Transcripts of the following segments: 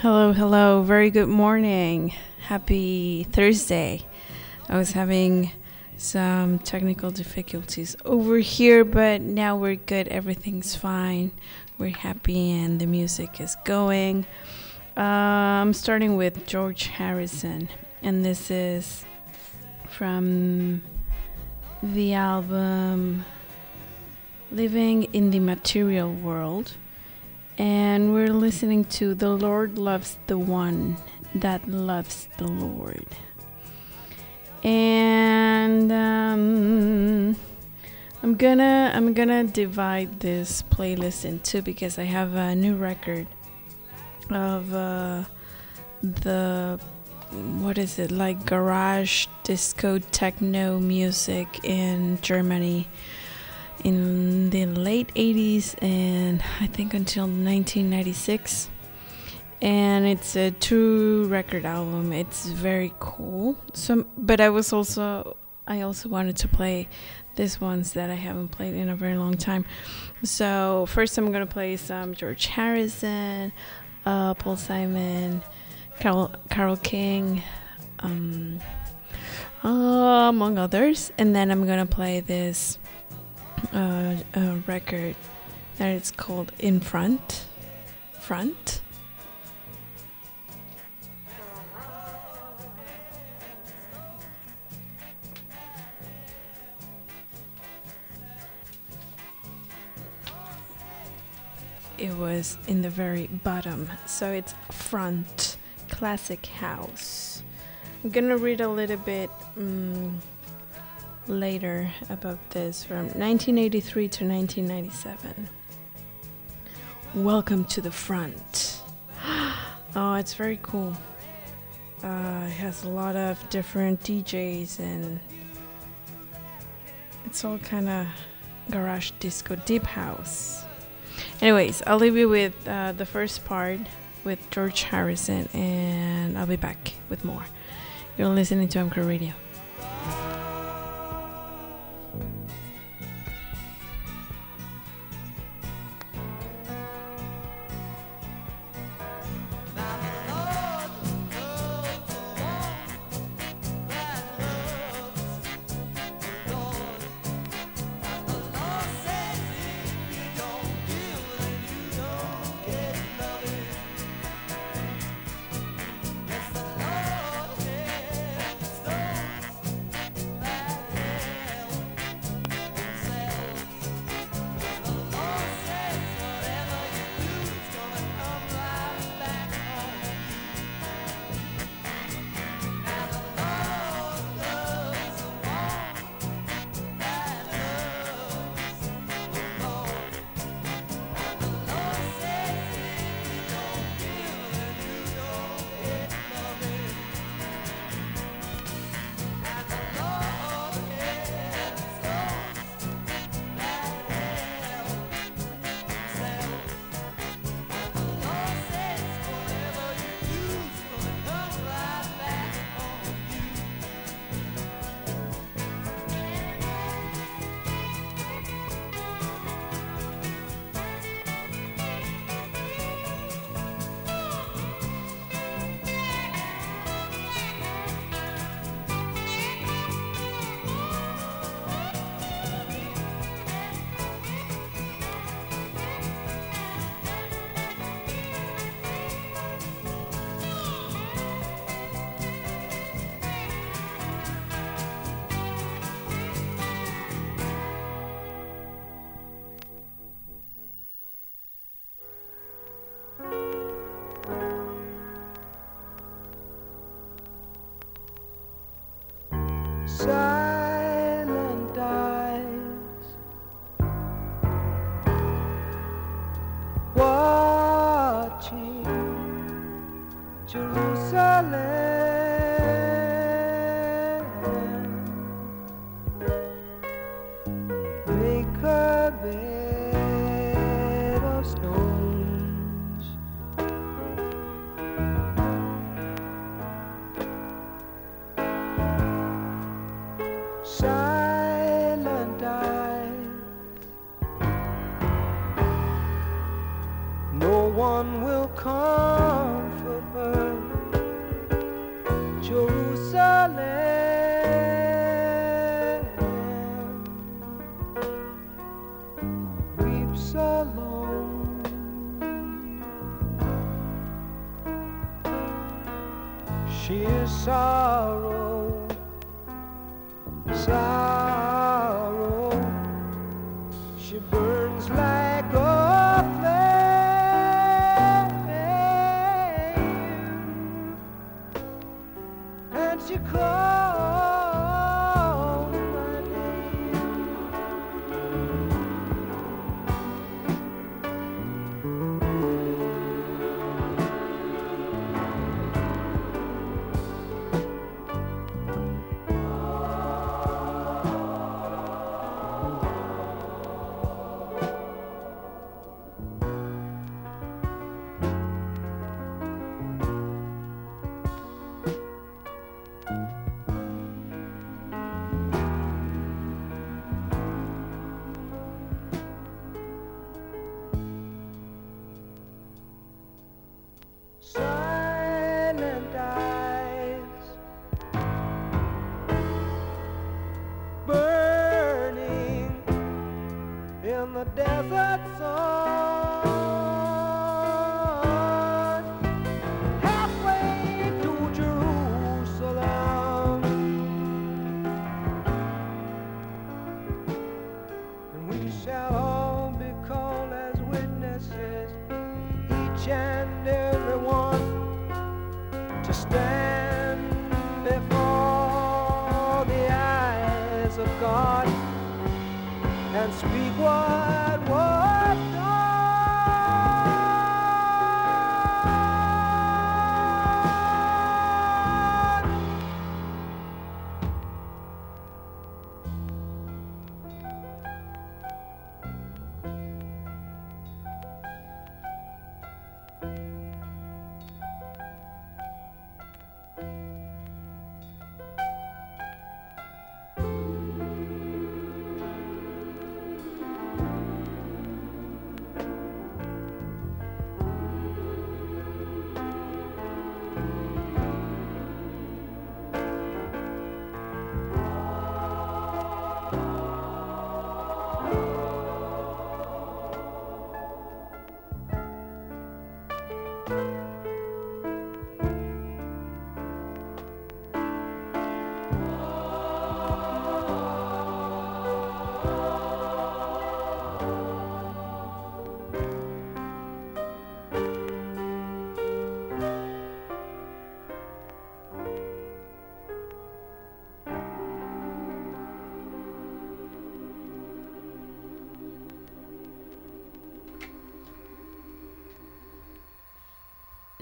Hello, hello. Very good morning. Happy Thursday. I was having some technical difficulties over here, but now we're good. Everything's fine. We're happy, and the music is going. Um, starting with George Harrison, and this is from the album Living in the Material World. And we're listening to The Lord Loves the One That Loves the Lord. And um, I'm gonna I'm gonna divide this playlist in two because I have a new record of uh, the what is it like garage disco techno music in Germany in the late 80s and I think until 1996. And it's a true record album. It's very cool. So, but I was also I also wanted to play these ones that I haven't played in a very long time. So first, I'm gonna play some George Harrison, uh, Paul Simon, Carole Carole King, um, uh, among others, and then I'm gonna play this a record that is called In Front. Front. It was in the very bottom, so it's front classic house. I'm gonna read a little bit. Um, later about this from 1983 to 1997. Welcome to the front. oh, it's very cool. Uh, it has a lot of different DJs and it's all kind of garage disco deep house. Anyways, I'll leave you with uh, the first part with George Harrison and I'll be back with more. You're listening to MCR Radio.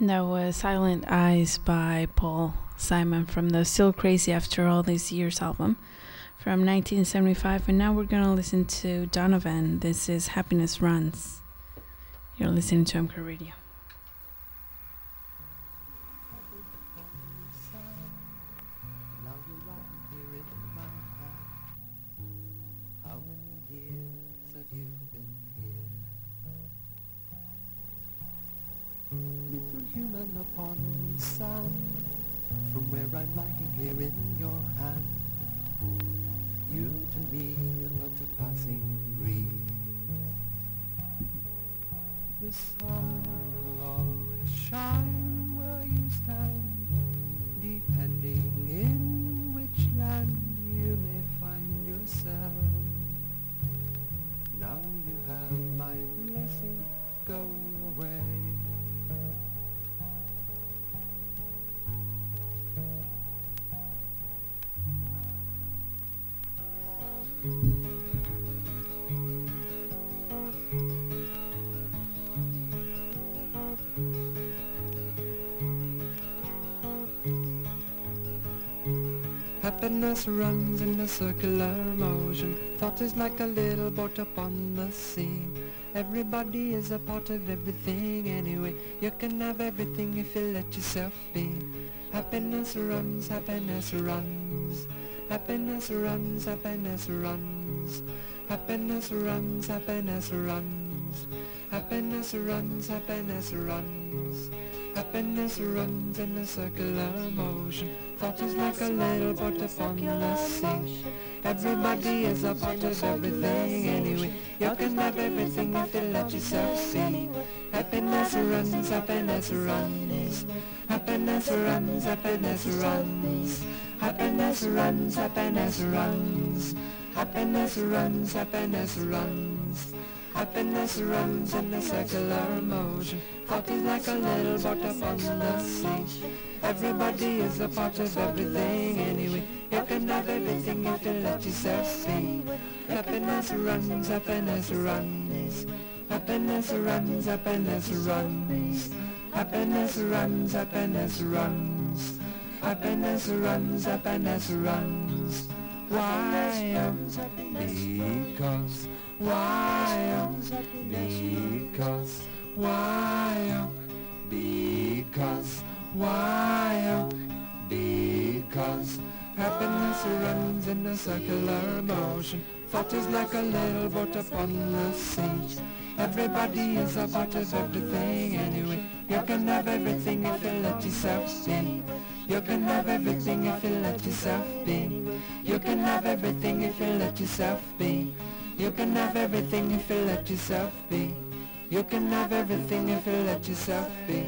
That was Silent Eyes by Paul Simon from the Still Crazy After All These Years album from 1975. And now we're going to listen to Donovan. This is Happiness Runs. You're listening to MCR Radio. Happiness runs in a circular motion. Thought is like a little boat upon the sea. Everybody is a part of everything anyway. You can have everything if you let yourself be. Happiness runs, happiness runs. Happiness runs, happiness runs. Happiness runs, happiness runs. Happiness runs, happiness runs. Happiness runs in a circular motion. Thought is like a little boat upon the sea. Everybody is a part of everything anyway. You can have everything if you let yourself see. Happiness runs, happiness runs. Happiness runs, happiness runs. Happiness runs, happiness runs. Happiness runs, happiness runs. Happiness runs in a circular motion. Thought is like a little boat upon the sea. Everybody is a part of everything anyway. You can have everything if you let yourself be. Happiness runs, happiness runs. Happiness runs, happiness runs. Happiness runs, happiness runs. Happiness runs, happiness runs. Why? Because. Why? Because. Why? Because. Why? Because. Happiness runs in a circular motion. Thought is like a little boat upon the sea. Everybody is a part of everything anyway. You can have everything if you let yourself be. You can have everything if you let yourself be. You can have everything if you let yourself be. You can have everything if you let yourself be. You can have everything if you let yourself be.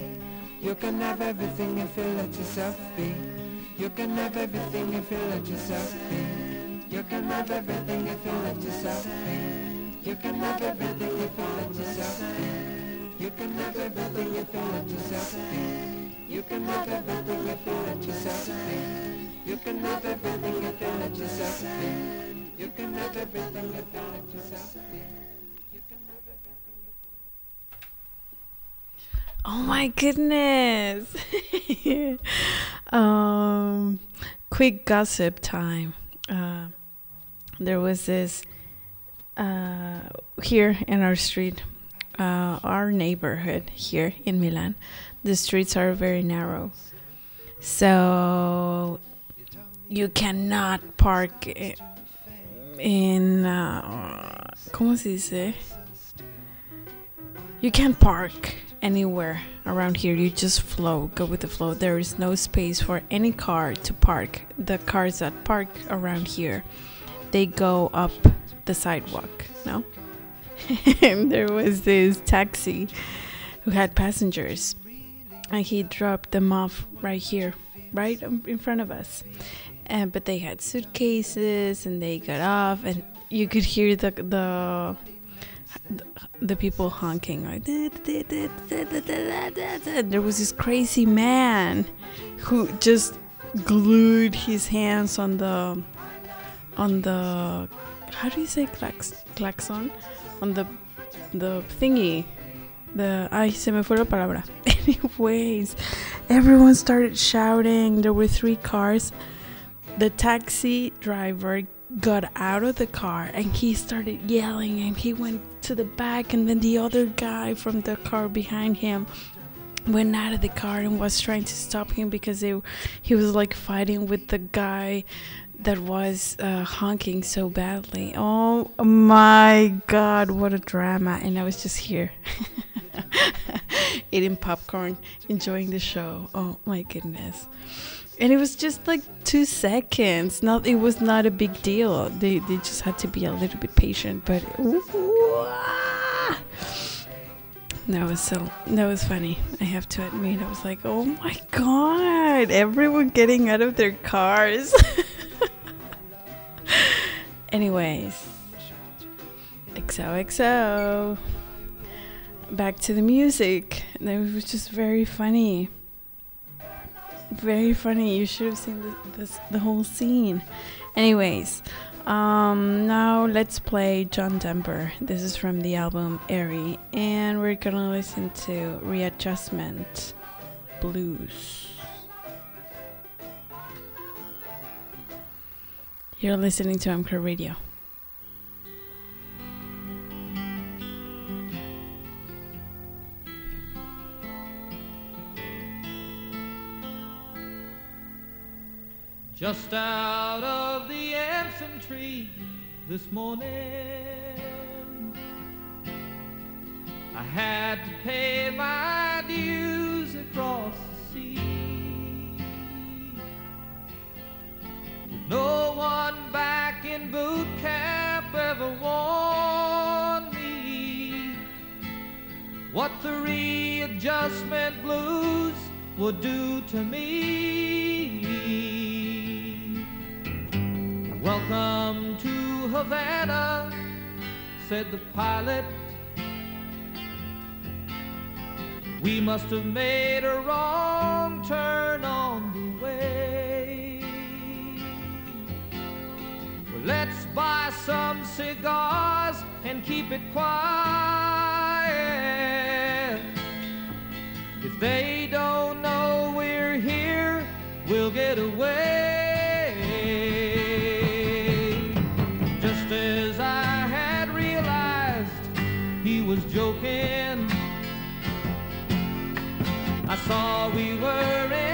You can have everything if you let yourself be. You can have everything if you let yourself be. You can have everything if you let yourself be. You can have everything if you let yourself be. You can have everything if you let yourself be. You can have everything if you let yourself be. You can have everything if you let yourself be. You can yourself be. You can have everything. Oh my goodness. um, quick gossip time. Uh, there was this uh, here in our street, uh, our neighborhood here in Milan. The streets are very narrow. So you cannot park in. Uh, ¿Cómo se dice? You can't park anywhere around here. You just flow, go with the flow. There is no space for any car to park. The cars that park around here, they go up the sidewalk, no? and there was this taxi who had passengers, and he dropped them off right here, right in front of us. And but they had suitcases, and they got off, and you could hear the the the people honking like there was this crazy man who just glued his hands on the on the how do you say clax, klaxon on the the thingy. The ay se me fue la palabra. Anyways everyone started shouting. There were three cars the taxi driver got out of the car and he started yelling and he went to the back and then the other guy from the car behind him went out of the car and was trying to stop him because he was like fighting with the guy that was uh, honking so badly. Oh my god what a drama. And i was just here eating popcorn enjoying the show. Oh my goodness and it was just like two seconds. Not it was not a big deal. They, they just had to be a little bit patient but that was so that was funny i have to admit. I was like oh my god everyone getting out of their cars. Anyways. Xoxo back to the music. It was just very funny very funny. You should have seen the, this, the whole scene. Anyways, um, now let's play John Denver. This is from the album Aerie, and we're gonna listen to Readjustment Blues. You're listening to MCR Radio. Just out of the Anson tree this morning, I had to pay my dues across the sea. With no one back in boot camp ever warned me what the readjustment blues would do to me. Welcome to Havana, said the pilot. We must have made a wrong turn on the way. Well, let's buy some cigars and keep it quiet. If they don't know we're here, we'll get away. Saw we were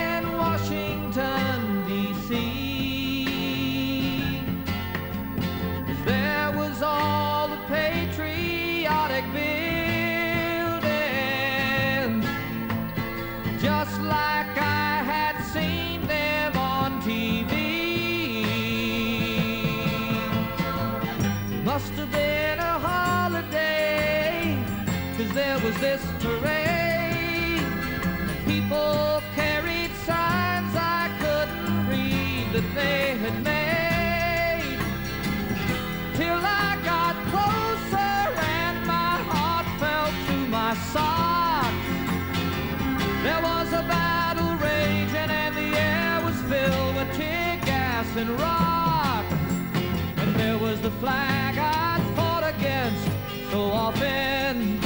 often.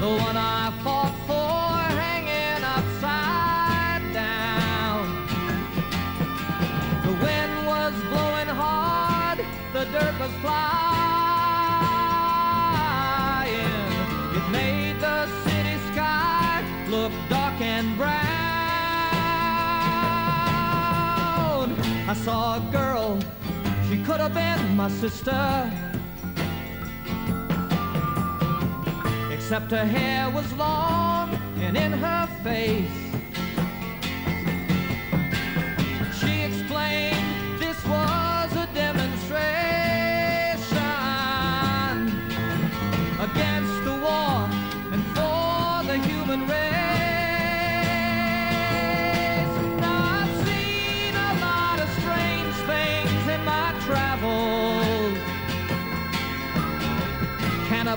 The one I fought for hanging upside down. The wind was blowing hard, the dirt was flying. It made the city sky look dark and brown. I saw a girl, she could have been my sister. Except her hair was long and in her face she explained this was a demonstration against the war and for the human race. Now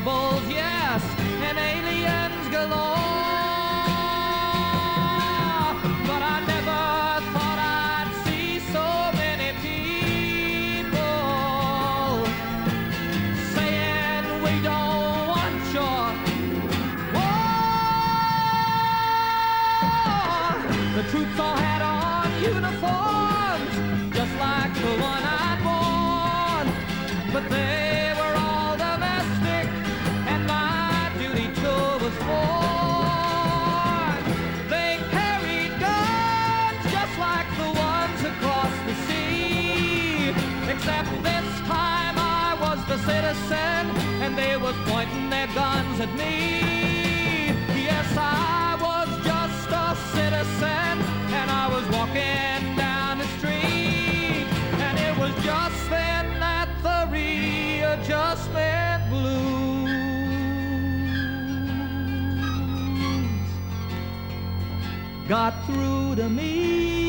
at me. Yes, I was just a citizen, and I was walking down the street, and it was just then that the readjustment blues got through to me.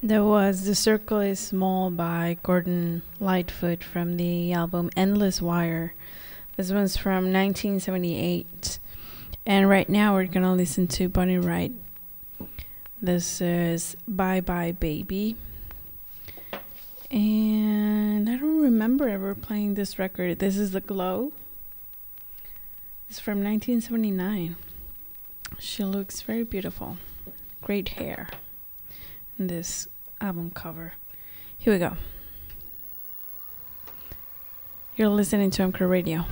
There was The Circle is Small by Gordon Lightfoot from the album Endless Wire. This one's from 1978. And right now we're going to listen to Bonnie Raitt. This is Bye Bye Baby. And I don't remember ever playing this record. This is The Glow. It's from 1979. She looks very beautiful. Great hair this album cover. Here we go. You're listening to MCR Radio.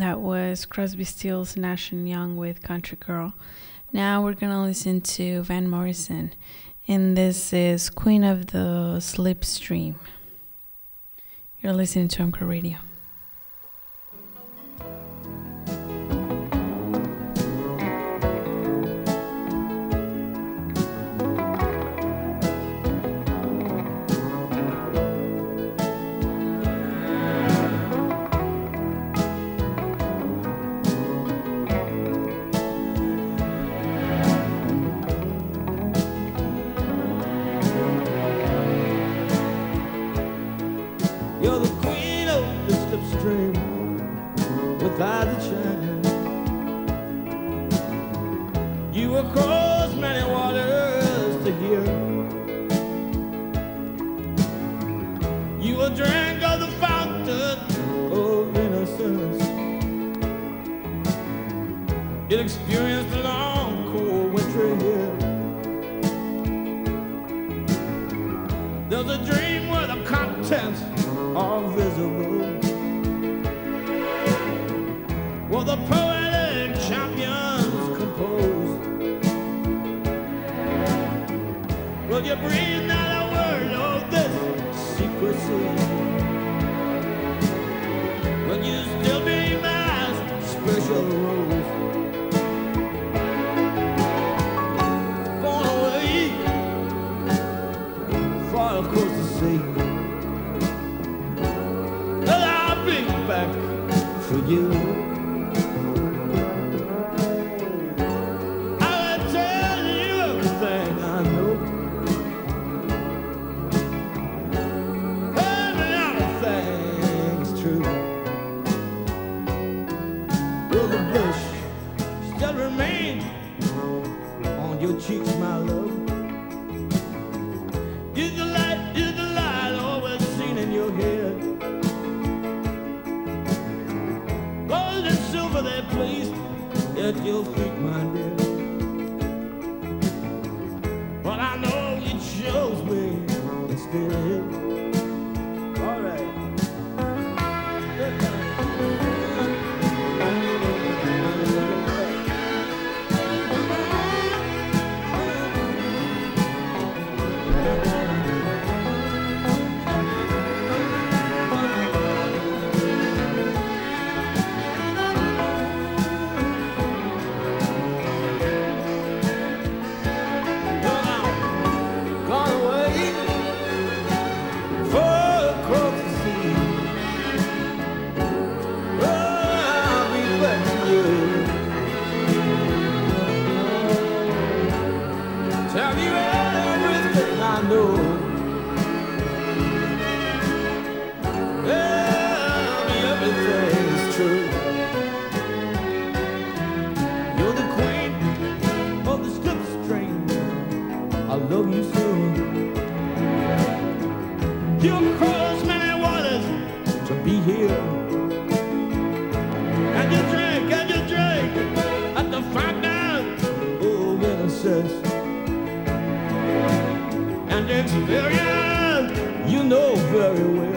That was Crosby, Stills, Nash and Young with Country Girl. Now we're gonna listen to Van Morrison, and this is Queen of the Slipstream. You're listening to Amco Radio. drift upstream without a chance. You will cross many waters to here. You will drink of the fountain of innocence. You'll experience the you. silver that place at your feet, my dear. You know very well.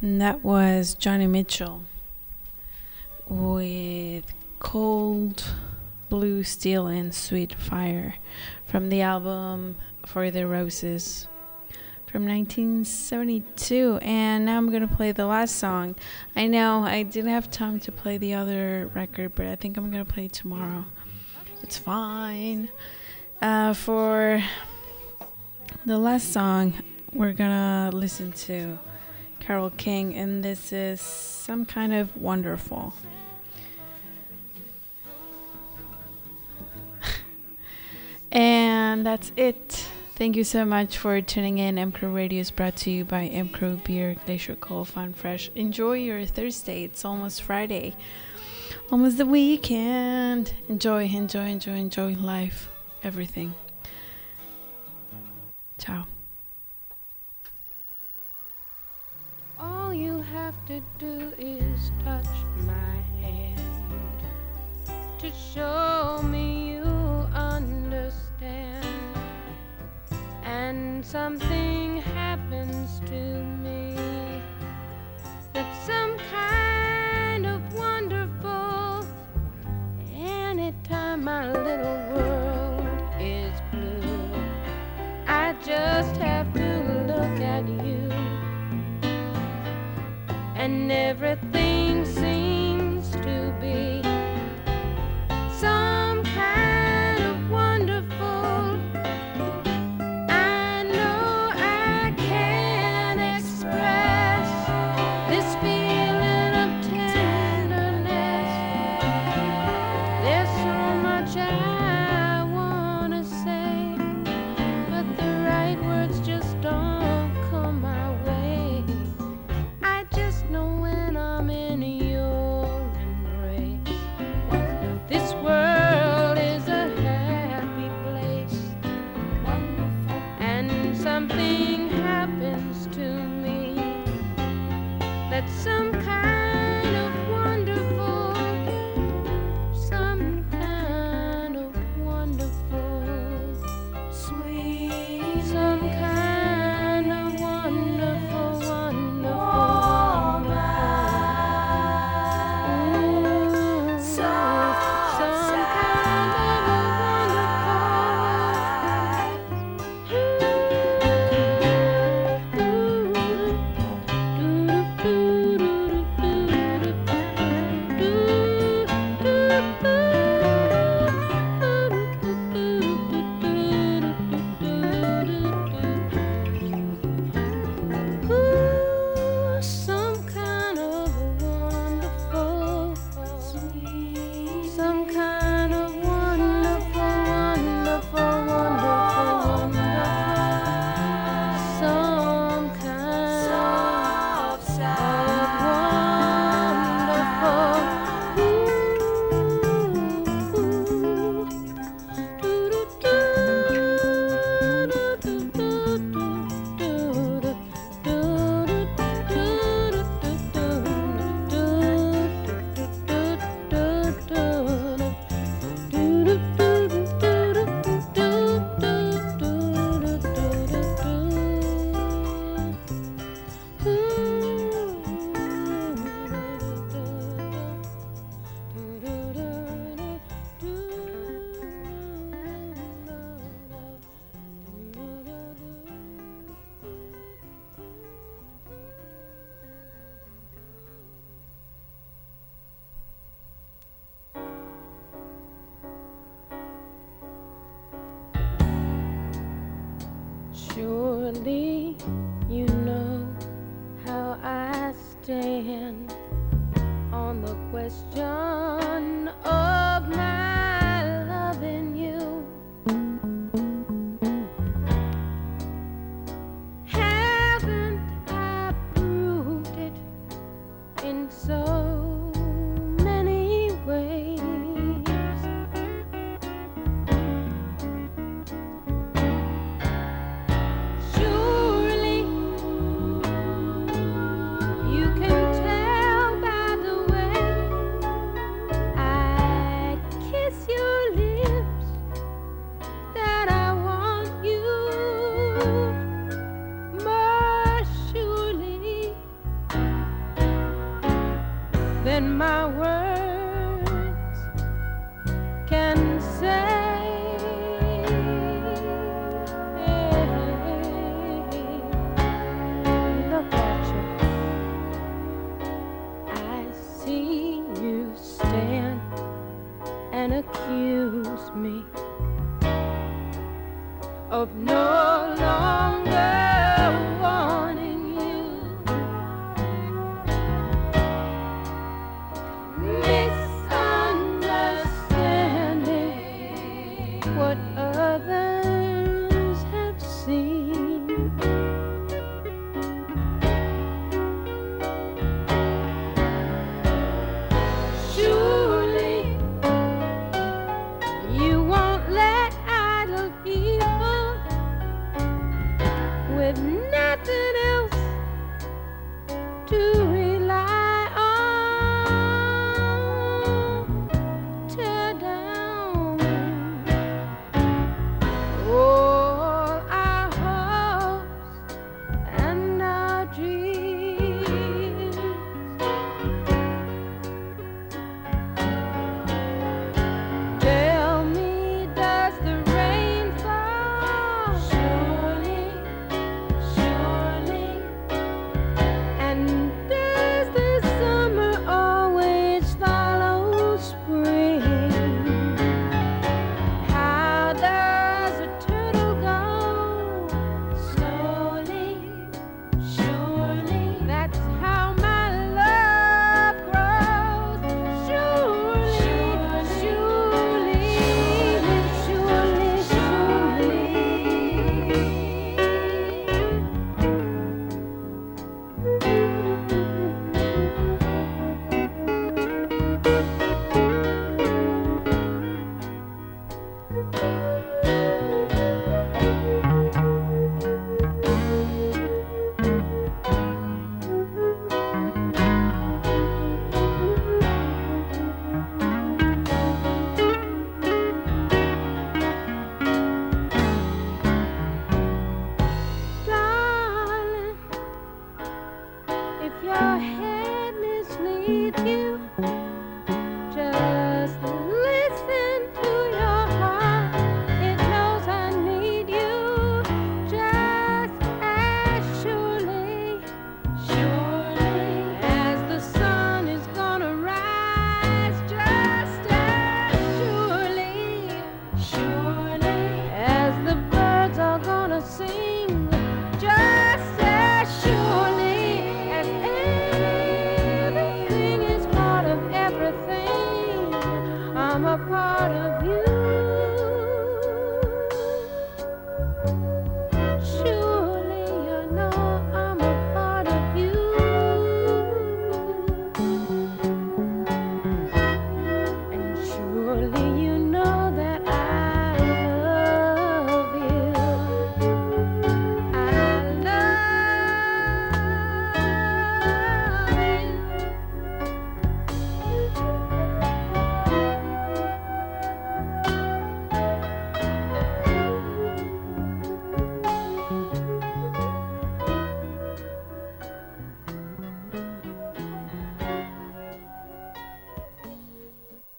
And that was Joni Mitchell with Cold Blue Steel and Sweet Fire from the album For the Roses from 1972. And now I'm going to play the last song. I know I didn't have time to play the other record, but I think I'm going to play tomorrow. It's fine. Uh, for the last song, we're going to listen to Carole King, and this is some kind of wonderful. and that's it. Thank you so much for tuning in. M Crew Radio is brought to you by M Crew Beer, Glacier Cold, Fun Fresh. Enjoy your Thursday. It's almost Friday, almost the weekend. Enjoy, enjoy, enjoy, enjoy life, everything. Ciao. All you have to do is touch my hand to show me you understand. And something happens to me everything You know how I stand on the question